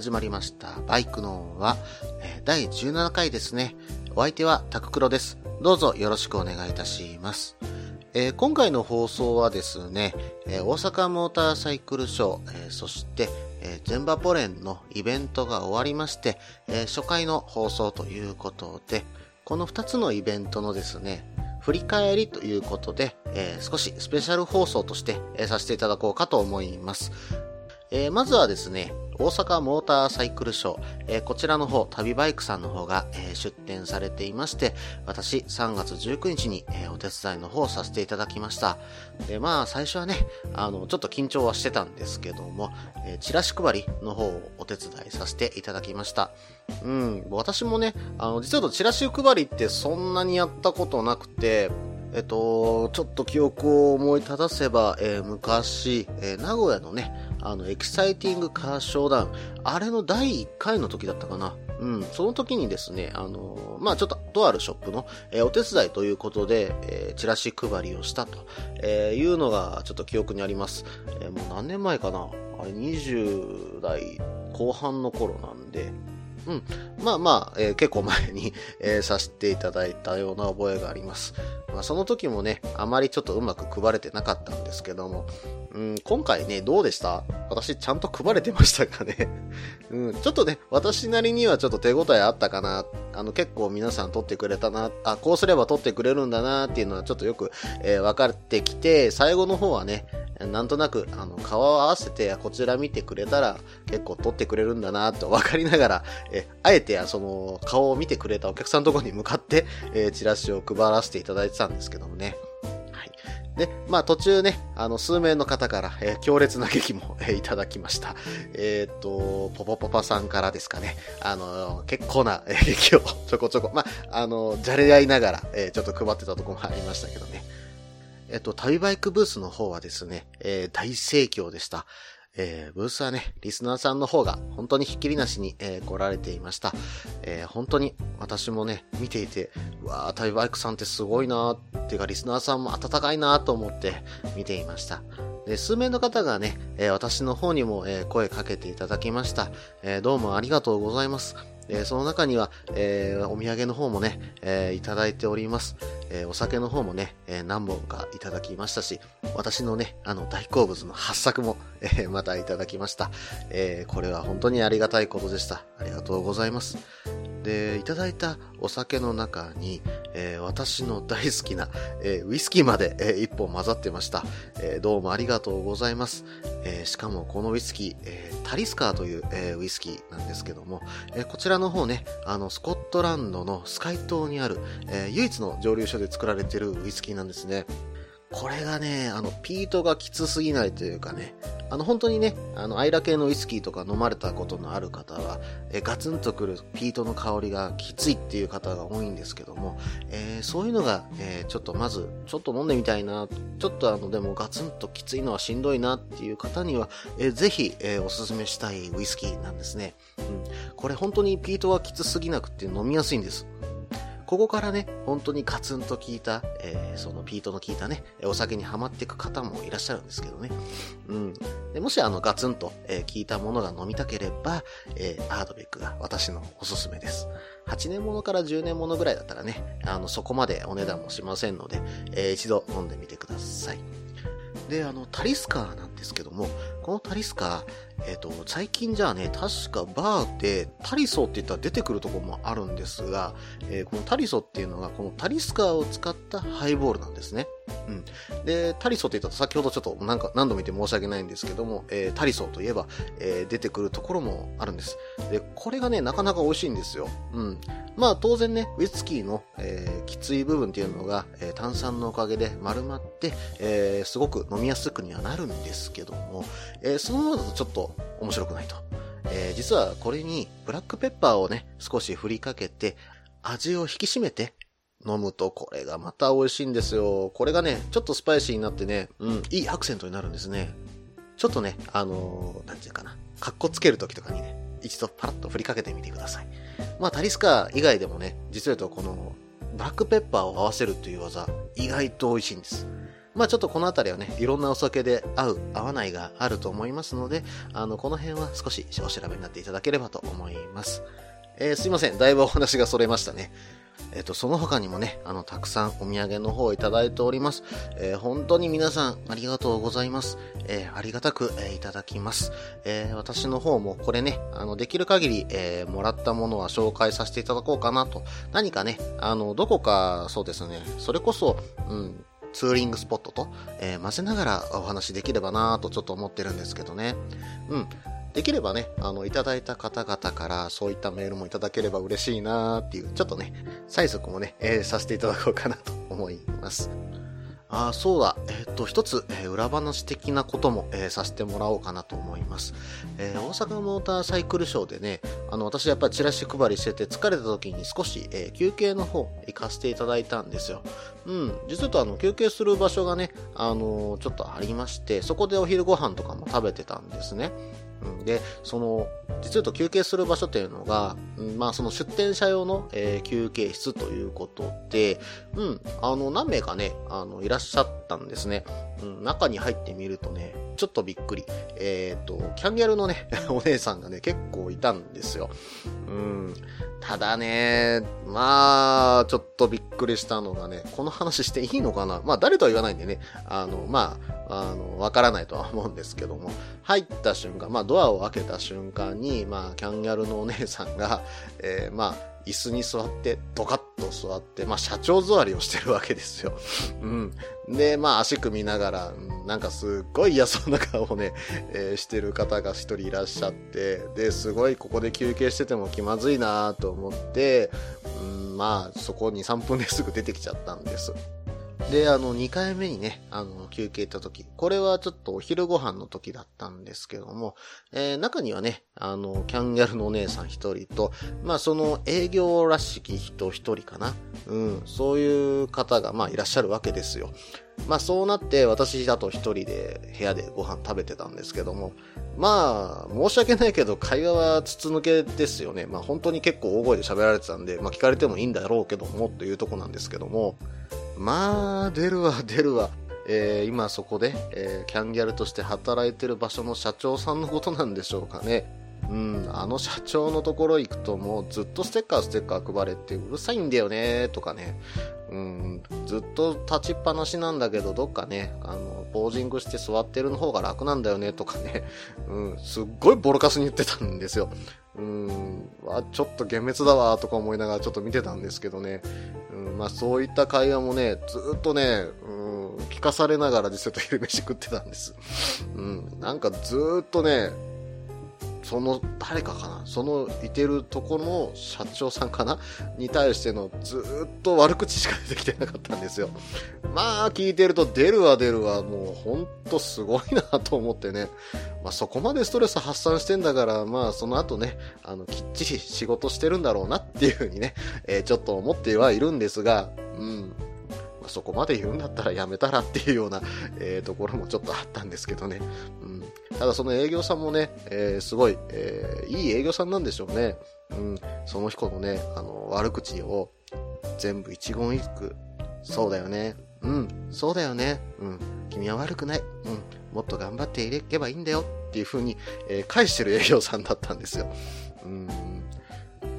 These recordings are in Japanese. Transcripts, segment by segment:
始まりました。バイクの音は、え第17回ですね。お相手はタククロです。どうぞよろしくお願いいたします。えー今回の放送はですね、えー大阪モーターサイクルショー、えーそして、えージェンバポレンのイベントが終わりまして、え初回の放送ということで、この2つのイベントのですね、振り返りということで、え少しスペシャル放送として、えさせていただこうかと思います。えまずはですね、大阪モーターサイクルショー、えーこちらの方、旅バイクさんの方が、えー出展されていまして、私3月19日に、えーお手伝いの方をさせていただきました。で、まあ最初はね、あの、ちょっと緊張はしてたんですけども、えーチラシ配りの方をお手伝いさせていただきました。うん、私もね、あの、実はチラシ配りってそんなにやったことなくて、えっと、ちょっと記憶を思い正せば、えー昔、えー名古屋のね、あの、エキサイティングカーショーダウン、あれの第1回の時だったかな。うん、その時にですね、あの、まあちょっと、とあるショップの、えーお手伝いということで、えーチラシ配りをしたと、えいうのがちょっと記憶にあります。えもう何年前かな。あれ20代後半の頃なんで、うん。まあまあ、えー結構前に、えーさせていただいたような覚えがあります。まあその時もね、あまりちょっとうまく配れてなかったんですけども、うん、今回ね、どうでした？私ちゃんと配れてましたかね？うん、ちょっとね、私なりにはちょっと手応えあったかな。あの、結構皆さん撮ってくれたな。あ、こうすれば撮ってくれるんだなっていうのはちょっとよく、えー分かってきて、最後の方はね、なんとなく、あの、顔を合わせて、こちら見てくれたら、結構撮ってくれるんだなと分かりながら、え、あえて、その、顔を見てくれたお客さんのところに向かって、えチラシを配らせていただいてたんですけどもね。はい。で、まあ途中ね、あの、数名の方から、えー強烈な劇も、えーいただきました。えーっと、ポポポパさんからですかね、あの、結構な、えー劇を ちょこちょこ、まあ、あの、じゃれ合いながら、えーちょっと配ってたとこもありましたけどね。えっと、旅バイクブースの方はですね、えー大盛況でした。えーブースはね、リスナーさんの方が本当にひっきりなしに、えー来られていました。えー本当に私もね、見ていて、うわー、タイバイクさんってすごいなーっていうか、リスナーさんも温かいなーと思って見ていました。で、数名の方がね、え私の方にも、え声かけていただきました。えどうもありがとうございます。えーその中には、えーお土産の方もね、えーいただいております。えお酒の方もね、え何本かいただきましたし、私のね、あの大好物の八作も、えまたいただきました。えこれは本当にありがたいことでした。ありがとうございます。で、いただいたお酒の中に、えー私の大好きな、えーウイスキーまで、えー一本混ざってました、えどうもありがとうございます。えしかもこのウイスキー、えタリスカーという、えウイスキーなんですけども、えこちらの方ね、あの、スコットランドのスカイ島にある、え唯一の蒸留所で作られているウイスキーなんですね。これがね、あの、ピートがきつすぎないというかね、あの、本当にね、あの、アイラ系のウイスキーとか飲まれたことのある方は、えガツンとくるピートの香りがきついっていう方が多いんですけども、えーそういうのが、えーちょっとまず、ちょっと飲んでみたいな、ちょっとあの、でもガツンときついのはしんどいなっていう方には、えーぜひ、えーおすすめしたいウイスキーなんですね。うん。これ本当にピートがきつすぎなくて飲みやすいんです。ここからね、本当にガツンと効いた、えーそのピートの効いたね、お酒にはまっていく方もいらっしゃるんですけどね。うん。でもしあのガツンと、えー効いたものが飲みたければ、えーアードベックが私のおすすめです。8年ものから10年ものぐらいだったらね、あの、そこまでお値段もしませんので、えー一度飲んでみてください。で、あの、タリスカーなんですけども、このタリスカー、えっ、と、最近じゃあね、確かバーでタリソって言ったら出てくるところもあるんですが、えーこのタリソっていうのが、このタリスカーを使ったハイボールなんですね。うん。で、タリソって言ったら先ほどちょっとなんか何度も言って申し訳ないんですけども、えータリソといえば、えー出てくるところもあるんです。で、これがね、なかなか美味しいんですよ。うん。まあ当然ね、ウイスキーの、えーきつい部分っていうのが、えー炭酸のおかげで丸まって、えーすごく飲みやすくにはなるんですけども、えーそのままだとちょっと面白くないと。えー、実はこれにブラックペッパーをね、少し振りかけて、味を引き締めて飲むとこれがまた美味しいんですよ。これがね、ちょっとスパイシーになってね、うん、いいアクセントになるんですね。ちょっとね、あのー、なんていうかな、カッコつけるときとかにね、一度パラッと振りかけてみてください。まあ、タリスカ以外でもね、実はとこの、ブラックペッパーを合わせるという技、意外と美味しいんです。まあちょっとこの辺りはね、いろんなお酒で合う、合わないがあると思いますので、あの、この辺は少しお調べになっていただければと思います。えー、すいません。だいぶお話がそれましたね。えっ、と、その他にもね、あの、たくさんお土産の方をいただいております。えー、本当に皆さんありがとうございます。えー、ありがたく、えいただきます。え私の方もこれね、あの、できる限り、えもらったものは紹介させていただこうかなと。何かね、あの、どこか、そうですね、それこそ、うん、ツーリングスポットと、えー、混ぜながらお話できればなとちょっと思ってるんですけどね。うん。できればね、あの、いただいた方々からそういったメールもいただければ嬉しいなーっていう、ちょっとね、催促もね、えー、させていただこうかなと思います。あそうだ。えっ、と、一つ、えー、裏話的なことも、えー、させてもらおうかなと思います。え、大阪モーターサイクルショーでね、あの、私やっぱりチラシ配りしてて疲れた時に少し、え休憩の方行かせていただいたんですよ。うん。実はあの、休憩する場所がね、あのちょっとありまして、そこでお昼ご飯とかも食べてたんですね。で、その、実はと休憩する場所というのが、うん、まあその出店者用の、えー、休憩室ということで、うん、あの、何名かね、あの、いらっしゃったんですね。うん、中に入ってみるとね、ちょっとびっくり。えっ、ー、と、キャンギャルのね、お姉さんがね、結構いたんですよ。うん。ただね、まあ、ちょっとびっくりしたのがね、この話していいのかな？まあ、誰とは言わないんでね、あの、まあ、あの、わからないとは思うんですけども、入った瞬間、まあ、ドアを開けた瞬間に、まあ、キャンギャルのお姉さんが、えー、まあ、椅子に座って、ドカッと座って、まあ、社長座りをしてるわけですよ。うん。で、まあ、足組みながら、なんかすっごい嫌そうな顔をね、えー、してる方が一人いらっしゃって、で、すごいここで休憩してても気まずいなと思って、うん、まあ、そこに3分で すぐ出てきちゃったんです。で、あの、2回目にね、あの、休憩行った時、これはちょっとお昼ご飯の時だったんですけども、えー、中にはね、あの、キャンギャルのお姉さん一人と、まあ、その営業らしき人一人かな。うん、そういう方が、まあ、いらっしゃるわけですよ。まあ、そうなって、私だと一人で部屋でご飯食べてたんですけども、まあ、申し訳ないけど、会話は筒抜けですよね。まあ、本当に結構大声で喋られてたんで、まあ、聞かれてもいいんだろうけども、というとこなんですけども、まあ、出るわ、出るわ。えー、今そこで、えー、キャンギャルとして働いてる場所の社長さんのことなんでしょうかね。うん、あの社長のところ行くともうずっとステッカーステッカー配れってうるさいんだよねとかね、うん、ずっと立ちっぱなしなんだけどどっかね、あの、ポージングして座ってるの方が楽なんだよねとかね、うん、すっごいボロカスに言ってたんですよ。うん、まあ、ちょっと幻滅だわとか思いながらちょっと見てたんですけどね、うん、まあそういった会話もね、ずっとね、うん、聞かされながら実際と昼飯食ってたんです。うん、なんかずっとね、その誰かかな？そのいてるところの社長さんかな？に対してのずっと悪口しか出てきてなかったんですよ。まあ聞いてると出るわ出るわもうほんとすごいなと思ってね。まあそこまでストレス発散してんだからまあその後ね、あのきっちり仕事してるんだろうなっていうふうにね、えー、ちょっと思ってはいるんですが、うん。まあ、そこまで言うんだったらやめたらっていうような、えー、ところもちょっとあったんですけどね。うん、ただその営業さんもね、えー、すごい、えー、いい営業さんなんでしょうね。うん、その人のね、あの、悪口を全部一言一句、そうだよね。うん、そうだよね。うん、君は悪くない。うん、もっと頑張っていけばいいんだよっていう風に、えー、返してる営業さんだったんですよ。うん、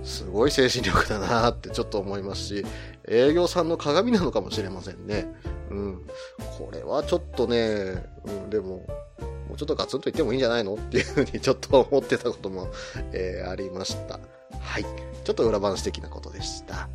すごい精神力だなってちょっと思いますし、営業さんの鏡なのかもしれませんね。うん。これはちょっとね、うん、でも、もうちょっとガツンと言ってもいいんじゃないのっていうふうにちょっと思ってたことも、えー、ありました。はい。ちょっと裏話的なことでした。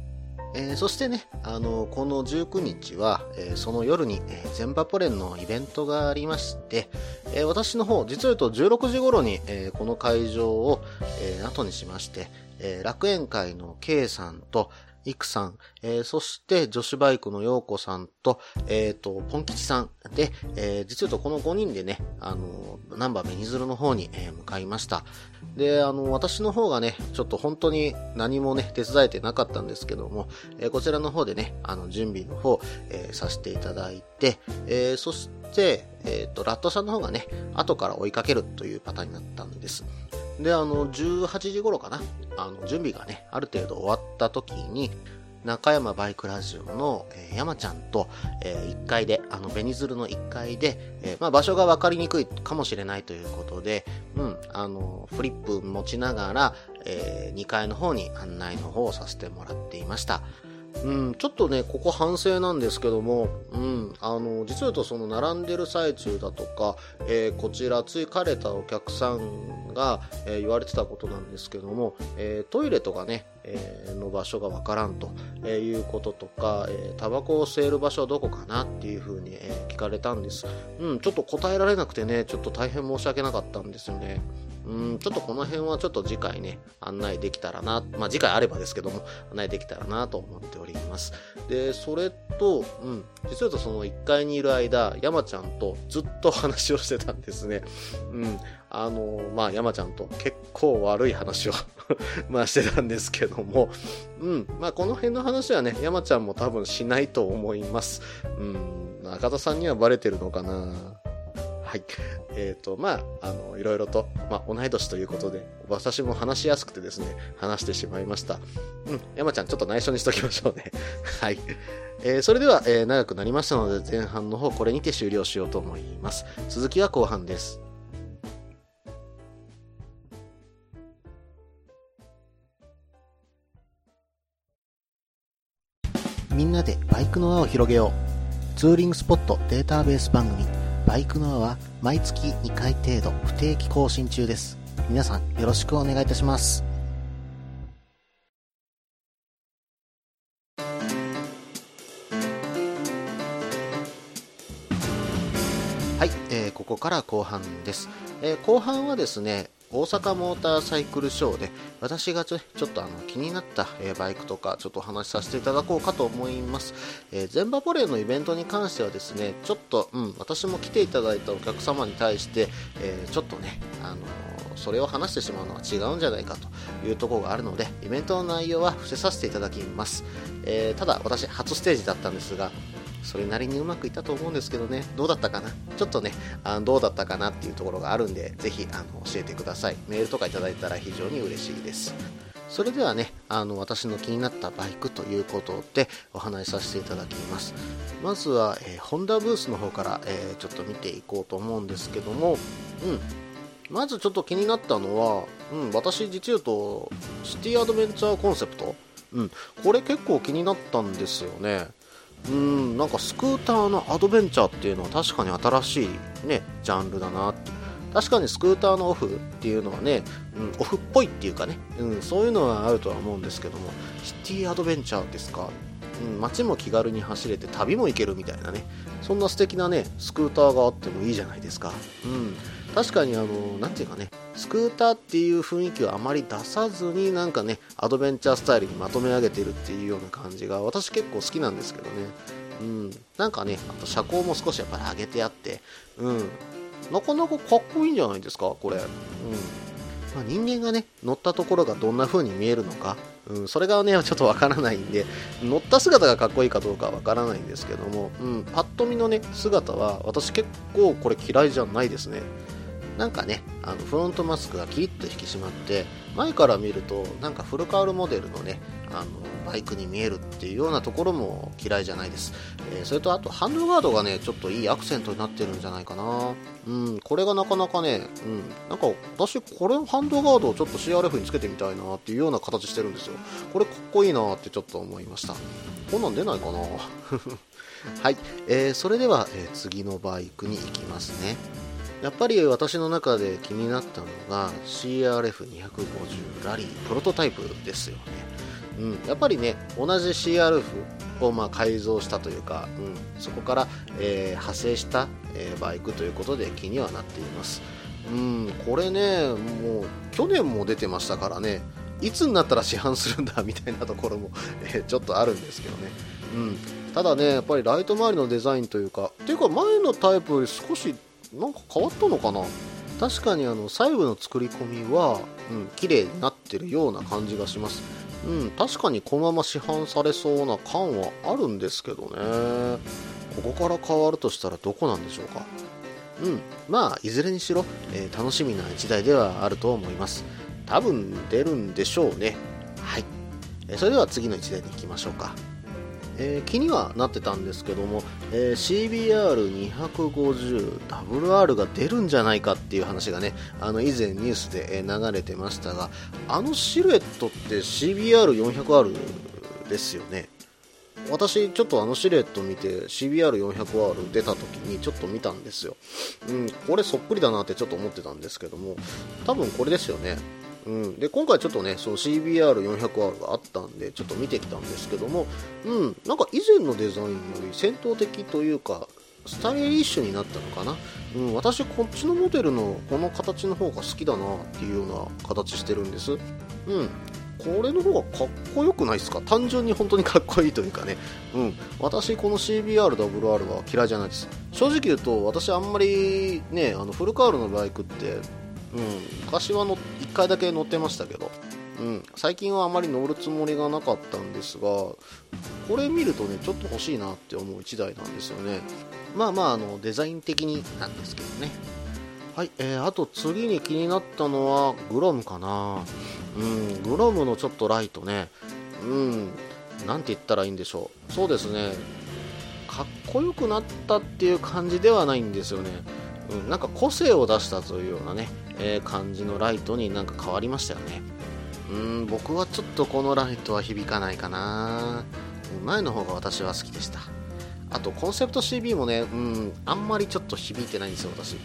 えー、そしてね、あの、この19日は、えー、その夜に、えー、ゼンバポレンのイベントがありまして、え私の方、実を言うと16時頃に、えこの会場を、え後にしまして、え楽園会の K さんと、イクさん、えー、そして女子バイクの陽子さんと、えっ、ー、と、ポン吉さんで、えー、実はこの5人でね、あの、ナンバーベニズルの方に、え向かいました。で、あの、私の方がね、ちょっと本当に何もね、手伝えてなかったんですけども、えこちらの方でね、あの、準備の方、えさせていただいて、えそして、えっ、と、ラットさんの方がね、後から追いかけるというパターンになったんです。で、あの、18時頃かな、あの、準備がね、ある程度終わった時に、中山バイクラジオの、えー、山ちゃんと、えー、1階で、あの、ベニズルの1階で、えー、まあ、場所が分かりにくいかもしれないということで、うん、あの、フリップ持ちながら、えー、2階の方に案内の方をさせてもらっていました。うん、ちょっとね、ここ反省なんですけども、うん、あの、実を言うとその並んでる最中だとか、えー、こちらついかれたお客さんが、えー、言われてたことなんですけども、えー、トイレとかね、えの場所がわからんとえいうこととか、えタバコを吸える場所はどこかなっていうふうに、え聞かれたんです。うん、ちょっと答えられなくてね、ちょっと大変申し訳なかったんですよね。うん、ちょっとこの辺はちょっと次回ね、案内できたらな、まあ次回あればですけども、案内できたらなと思っております。で、それと、うん、実はその1階にいる間、山ちゃんとずっと話をしてたんですね。うん、あの、まあ山ちゃんと結構悪い話を まあしてたんですけども、うん、まあこの辺の話はね、山ちゃんも多分しないと思います。うん、中田さんにはバレてるのかなはい。えっ、ー、と、まあ、あの、いろいろと、まあ、同い年ということで、私も話しやすくてですね、話してしまいました。うん、山ちゃん、ちょっと内緒にしときましょうね。はい。えー、それでは、えー、長くなりましたので、前半の方、これにて終了しようと思います。続きは後半です。みんなでバイクの輪を広げよう。ツーリングスポットデータベース番組バイクノアは毎月2回程度不定期更新中です。皆さんよろしくお願いいたします。はい、えー、ここから後半です、えー、後半はですね、大阪モーターサイクルショーで私がちょちょっとあの気になった、えバイクとかちょっとお話しさせていただこうかと思います、えー、全場ボレーのイベントに関してはですねちょっと、うん、私も来ていただいたお客様に対して、えー、ちょっとね、あの、それを話してしまうのは違うんじゃないかというところがあるのでイベントの内容は伏せさせていただきます、えただ私初ステージだったんですがそれなりにうまくいったと思うんですけどね、どうだったかな？ちょっとね、あのどうだったかなっていうところがあるんで、ぜひあの教えてください。メールとかいただいたら非常に嬉しいです。それではね、あの、私の気になったバイクということでお話しさせていただきます。まずは、えー、ホンダブースの方から、えー、ちょっと見ていこうと思うんですけども、うん。まずちょっと気になったのは、うん、私実言うと、シティアドベンチャーコンセプトうん、これ結構気になったんですよね。うんなんかスクーターのアドベンチャーっていうのは確かに新しいねジャンルだな。って確かにスクーターのオフっていうのはね、うん、オフっぽいっていうかね、うん、そういうのはあるとは思うんですけども。シティアドベンチャーですか、うん、街も気軽に走れて旅も行けるみたいなね。そんな素敵なねスクーターがあってもいいじゃないですか、うん、確かにあの何ていうかねスクーターっていう雰囲気をあまり出さずになんかねアドベンチャースタイルにまとめ上げてるっていうような感じが私結構好きなんですけどね。うん。なんかねあと車高も少しやっぱり上げてあって。うん。なかなかかっこいいんじゃないですかこれ。うん。まあ、人間がね乗ったところがどんな風に見えるのか、うん、それがねちょっとわからないんで乗った姿がかっこいいかどうかわからないんですけども、うん、パッと見のね姿は私結構これ嫌いじゃないですね。なんかね、あのフロントマスクがキリッと引き締まって、前から見ると、なんかフルカウルモデルのね、あのバイクに見えるっていうようなところも嫌いじゃないです。えー、それとあとハンドガードがね、ちょっといいアクセントになってるんじゃないかな。うん、これがなかなかね、うん、なんか私これハンドガードをちょっと CRF につけてみたいなっていうような形してるんですよ。これかっこいいなってちょっと思いました。こんなん出ないかな？はい、えー、それでは、えー、次のバイクに行きますね。やっぱり私の中で気になったのが CRF250 ラリープロトタイプですよね。うん、やっぱりね、同じ CRF をま改造したというか、うん、そこから、えー、派生した、えー、バイクということで気にはなっています。うん、これね、もう去年も出てましたからね、いつになったら市販するんだみたいなところも、えちょっとあるんですけどね、うん、ただねやっぱりライト周りのデザインというかっていうか前のタイプより少しなんか変わったのかな？確かにあの細部の作り込みは、うん、綺麗になってるような感じがします。うん、確かにこのまま市販されそうな感はあるんですけどね。ここから変わるとしたらどこなんでしょうか？うんまあいずれにしろ、えー、楽しみな一台ではあると思います。多分出るんでしょうね。はい、え、それでは次の一台に行きましょうか。えー、気にはなってたんですけども、えー、CBR250WR が出るんじゃないかっていう話がねあの以前ニュースで流れてましたがあのシルエットって CBR400R ですよね。私ちょっとあのシルエット見て CBR400R 出た時にちょっと見たんですよ、うん、これそっくりだなってちょっと思ってたんですけども多分これですよね。うん、で今回ちょっとねその CBR400R があったんでちょっと見てきたんですけども、うん、なんか以前のデザインより戦闘的というかスタイリッシュになったのかな、うん、私こっちのモデルのこの形の方が好きだなっていうような形してるんです。うん。これの方がかっこよくないですか？単純に本当にかっこいいというかね、うん、私この CBRWR は嫌いじゃないです。正直言うと私あんまりねあのフルカールのバイクってうん、昔はの1回だけ乗ってましたけど、うん、最近はあまり乗るつもりがなかったんですがこれ見るとねちょっと欲しいなって思う1台なんですよね。まあまああのデザイン的になんですけどね。はい、えー、あと次に気になったのはグロムかな。うん。グロムのちょっとライトね。うん。なんて言ったらいいんでしょう。そうですね。かっこよくなったっていう感じではないんですよね。うん、なんか個性を出したというようなね、えー、感じのライトになんか変わりましたよね。うん僕はちょっとこのライトは響かないかな。前の方が私は好きでした。あとコンセプト CB もねうんあんまりちょっと響いてないんですよ私。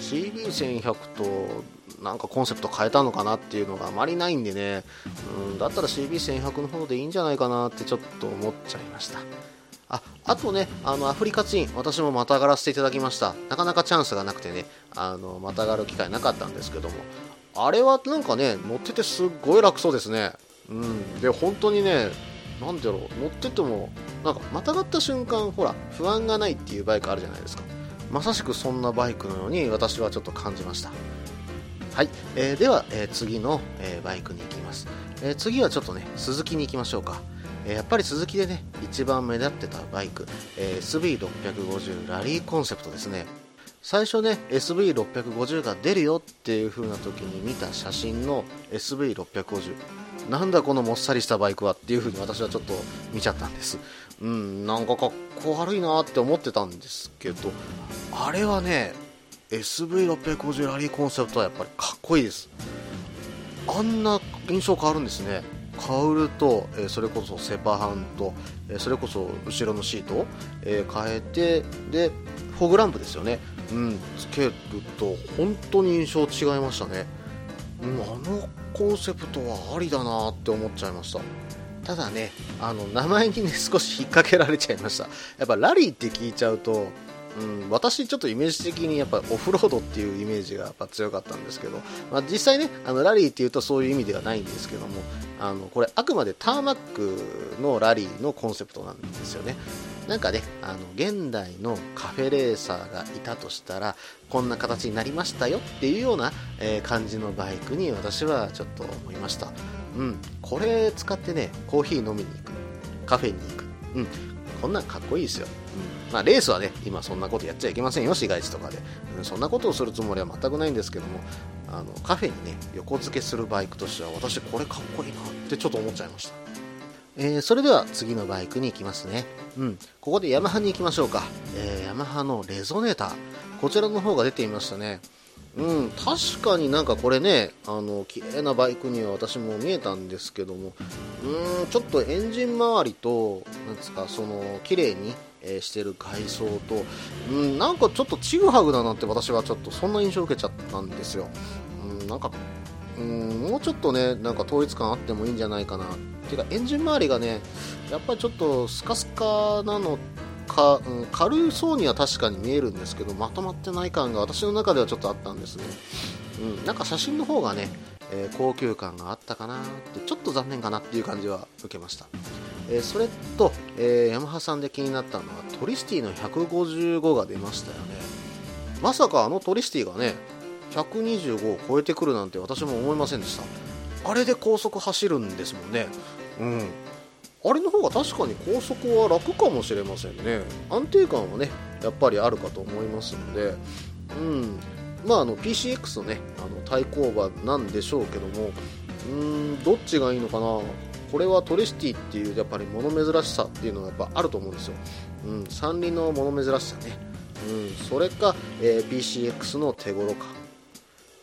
CB1100 となんかコンセプト変えたのかなっていうのがあまりないんでね。うんだったら CB1100 の方でいいんじゃないかなってちょっと思っちゃいました。ああとねあのアフリカツイン私もまたがらせていただきました。なかなかチャンスがなくてねあのまたがる機会なかったんですけども。あれはなんかね乗っててすっごい楽そうですね。うん。で本当にねなんだろう乗っててもなんかまたがった瞬間ほら不安がないっていうバイクあるじゃないですか。まさしくそんなバイクのように私はちょっと感じました。はい、えー、では、えー、次の、えー、バイクに行きます、え次はちょっとね鈴木に行きましょうか。えやっぱり鈴木でね一番目立ってたバイク、え、SV650 ラリーコンセプトですね。最初ね SV650 が出るよっていう風な時に見た写真の SV650 なんだこのもっさりしたバイクはっていう風に私はちょっと見ちゃったんです。うんなんかかっこ悪いなって思ってたんですけどあれはね SV650 ラリーコンセプトはやっぱりかっこいいです。あんな印象変わるんですね。カウルと、えそれこそセパハンと、えそれこそ後ろのシートを、え変えてでフォグランプですよね、うん、つけると本当に印象違いましたね、うん、あのコンセプトはありだなって思っちゃいました。ただねあの名前にね少し引っ掛けられちゃいました。やっぱラリーって聞いちゃうとうん、私ちょっとイメージ的にやっぱオフロードっていうイメージがやっぱ強かったんですけど、まあ、実際ねあのラリーっていうとそういう意味ではないんですけどもあのこれあくまでターマックのラリーのコンセプトなんですよね。なんかねあの現代のカフェレーサーがいたとしたらこんな形になりましたよっていうような、えー、感じのバイクに私はちょっと思いました。うんこれ使ってねコーヒー飲みに行く。カフェに行く。うん。こんなんかっこいいですよ、うんまあ、レースはね、今そんなことやっちゃいけませんよ、市街地とかで。うん、そんなことをするつもりは全くないんですけども、あのカフェにね、横付けするバイクとしては、私これかっこいいなってちょっと思っちゃいました。えー、それでは次のバイクに行きますね。うん。ここでヤマハに行きましょうか。えー、ヤマハのレゾネーター。こちらの方が出ていましたね。うん、確かになんかこれね、あの、綺麗なバイクには私も見えたんですけども、うん、ちょっとエンジン周りと、なんですか、その、綺麗に、えー、してる外装と、うん、なんかちょっとちぐはぐだなって私はちょっとそんな印象を受けちゃったんですよ。うん、なんか、うん、もうちょっとね、なんか統一感あってもいいんじゃないかな。っていうか、エンジン周りがね、やっぱりちょっとスカスカなのか、うん、軽そうには確かに見えるんですけどまとまってない感が私の中ではちょっとあったんですね、うん、なんか写真の方がね、えー、高級感があったかなってちょっと残念かなっていう感じは受けました、えー、それと、えー、ヤマハさんで気になったのはトリシティの155が出ましたよね。まさかあのトリシティがね125を超えてくるなんて私も思いませんでした。あれで高速走るんですもんね。うん。あれの方が確かに高速は楽かもしれませんね。安定感はねやっぱりあるかと思いますので。うん。まああの PCX のねあの対抗馬なんでしょうけども。うんどっちがいいのかな。これはトリシティっていうやっぱり物珍しさっていうのがやっぱあると思うんですよ、うん、三輪の物珍しさね、うん、それか、えー、PCX の手頃感。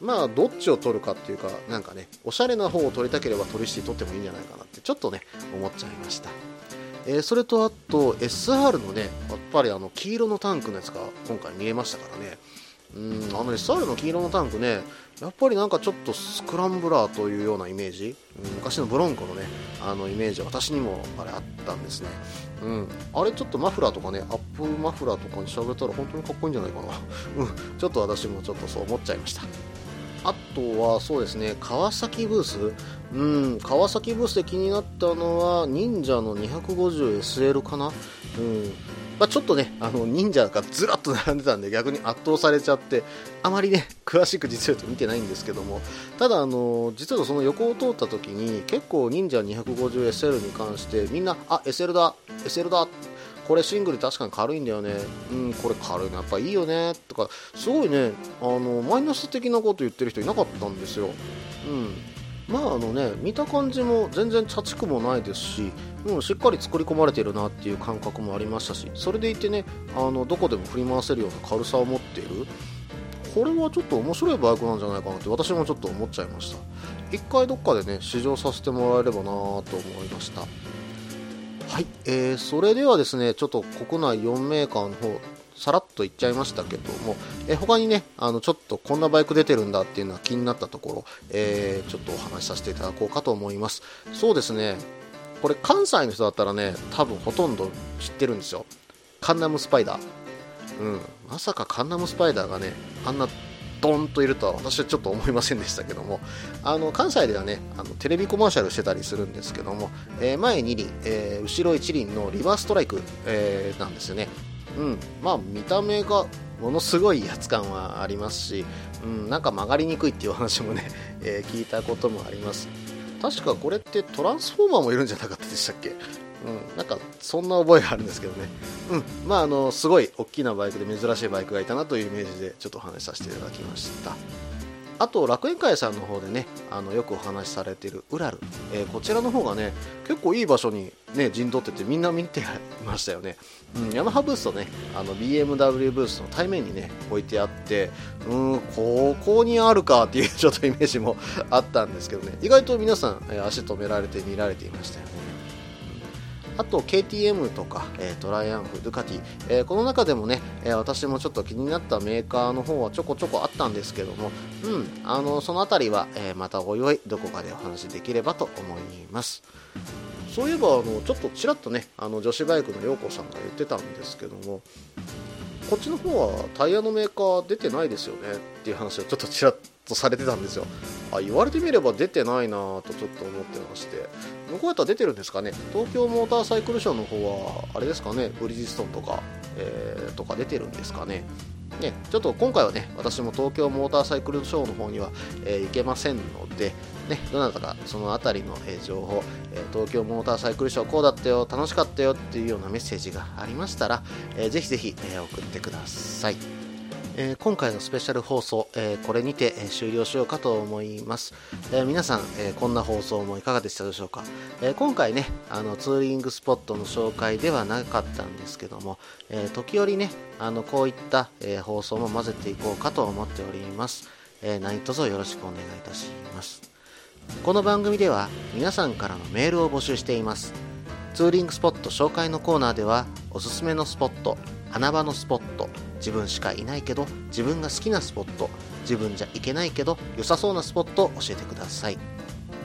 まあどっちを取るかっていうかなんかねおしゃれな方を取りたければトリシティ取ってもいいんじゃないかなってちょっとね思っちゃいました、えー、それとあと SR のねやっぱりあの黄色のタンクのやつが今回見えましたからね。うんあの SR の黄色のタンクねやっぱりなんかちょっとスクランブラーというようなイメージ、うん、昔のブロンコのねあのイメージ私にもあれあったんですね、うん、あれちょっとマフラーとかねアップマフラーとかにしゃべったら本当にかっこいいんじゃないかな、うん、ちょっと私もちょっとそう思っちゃいました。あとはそうですね川崎ブース。うん川崎ブースで気になったのは忍者の 250SL かな。うん。まあ、ちょっとね、あの忍者がずらっと並んでたんで逆に圧倒されちゃってあまりね詳しく実は見てないんですけども。ただあの実はその横を通った時に結構忍者 250SL に関してみんなあ SL だ SL だこれシングル確かに軽いんだよね。うんこれ軽いのやっぱいいよね。とかすごいね。あのマイナス的なこと言ってる人いなかったんですよ。うん。まああのね見た感じも全然茶畜もないですし、うん、しっかり作り込まれてるなっていう感覚もありましたしそれでいてねあのどこでも振り回せるような軽さを持っている。これはちょっと面白いバイクなんじゃないかなって私もちょっと思っちゃいました。一回どっかでね試乗させてもらえればなと思いました。はい、えー、それではですねちょっと国内4メーカーの方さらっと言っちゃいましたけども、え他にね、あのちょっとこんなバイク出てるんだっていうのは気になったところ、えー、ちょっとお話しさせていただこうかと思います。そうですね、これ関西の人だったらね、多分ほとんど知ってるんですよ。カンナムスパイダー。うん、まさかカンナムスパイダーがね、あんなドンといるとは私はちょっと思いませんでしたけどもあの関西ではねあのテレビコマーシャルしてたりするんですけども、えー、前2輪、えー、後ろ1輪のリバーストライク、えー、なんですよね。うん。まあ見た目がものすごい威圧感はありますし、うん、なんか曲がりにくいっていう話もね、え、聞いたこともあります。確かこれってトランスフォーマーもいるんじゃなかったでしたっけ？うん、なんかそんな覚えがあるんですけどね、うん、まああのすごい大きなバイクで珍しいバイクがいたなというイメージでちょっとお話しさせていただきました。あと楽園会さんの方でねあのよくお話しされているウラル、えー、こちらの方がね結構いい場所にね陣取っててみんな見てましたよね、うん、ヤマハブースとねあの BMW ブースの対面にね置いてあってうんここにあるかっていうちょっとイメージもあったんですけどね。意外と皆さん、えー、足止められて見られていましたよね。あと KTM とか、え、トライアンフ、ドゥカティ、えー、この中でもね、え、私もちょっと気になったメーカーの方はちょこちょこあったんですけども、うん、あのその辺りは、えまたおいおいどこかでお話できればと思います。そういえばあのちょっとちらっとねあの女子バイクの涼子さんが言ってたんですけどもこっちの方はタイヤのメーカー出てないですよねっていう話をちょっとちらっとされてたんですよ。あ言われてみれば出てないなとちょっと思ってまして。向こうやったら出てるんですかね？東京モーターサイクルショーの方はあれですかね？ブリヂストンとか、えー、とか出てるんですかね？ね、ちょっと今回はね、私も東京モーターサイクルショーの方には、えー、行けませんので、ね、どなたかその辺りの、えー、情報、えー、東京モーターサイクルショーこうだったよ、楽しかったよっていうようなメッセージがありましたら、えー、ぜひぜひ、え、送ってください。えー、今回のスペシャル放送、えー、これにて、え、終了しようかと思います、え皆さん、えこんな放送もいかがでしたでしょうか、え今回ねあのツーリングスポットの紹介ではなかったんですけども、え時折ねあのこういった、え放送も混ぜていこうかと思っております、え何卒よろしくお願いいたします。この番組では皆さんからのメールを募集しています。ツーリングスポット紹介のコーナーではおすすめのスポット穴場のスポット。自分しかいないけど自分が好きなスポット。自分じゃ行けないけど良さそうなスポットを教えてください。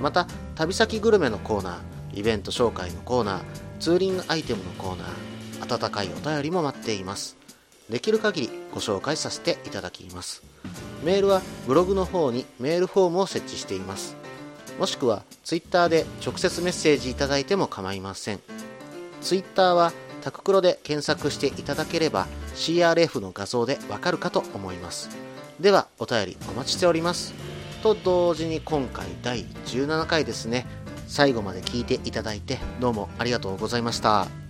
また旅先グルメのコーナー。イベント紹介のコーナー。ツーリングアイテムのコーナー。温かいお便りも待っています。できる限りご紹介させていただきます。メールはブログの方にメールフォームを設置しています。もしくは Twitter で直接メッセージいただいても構いません。Twitter はタククロで検索していただければ CRF の画像でわかるかと思います。ではお便りお待ちしております。と同時に今回第17回ですね。最後まで聞いていただいてどうもありがとうございました。